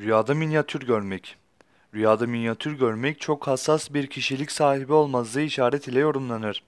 Rüyada minyatür görmek. Rüyada minyatür görmek çok hassas bir kişilik sahibi olmazlığı işaret ile yorumlanır.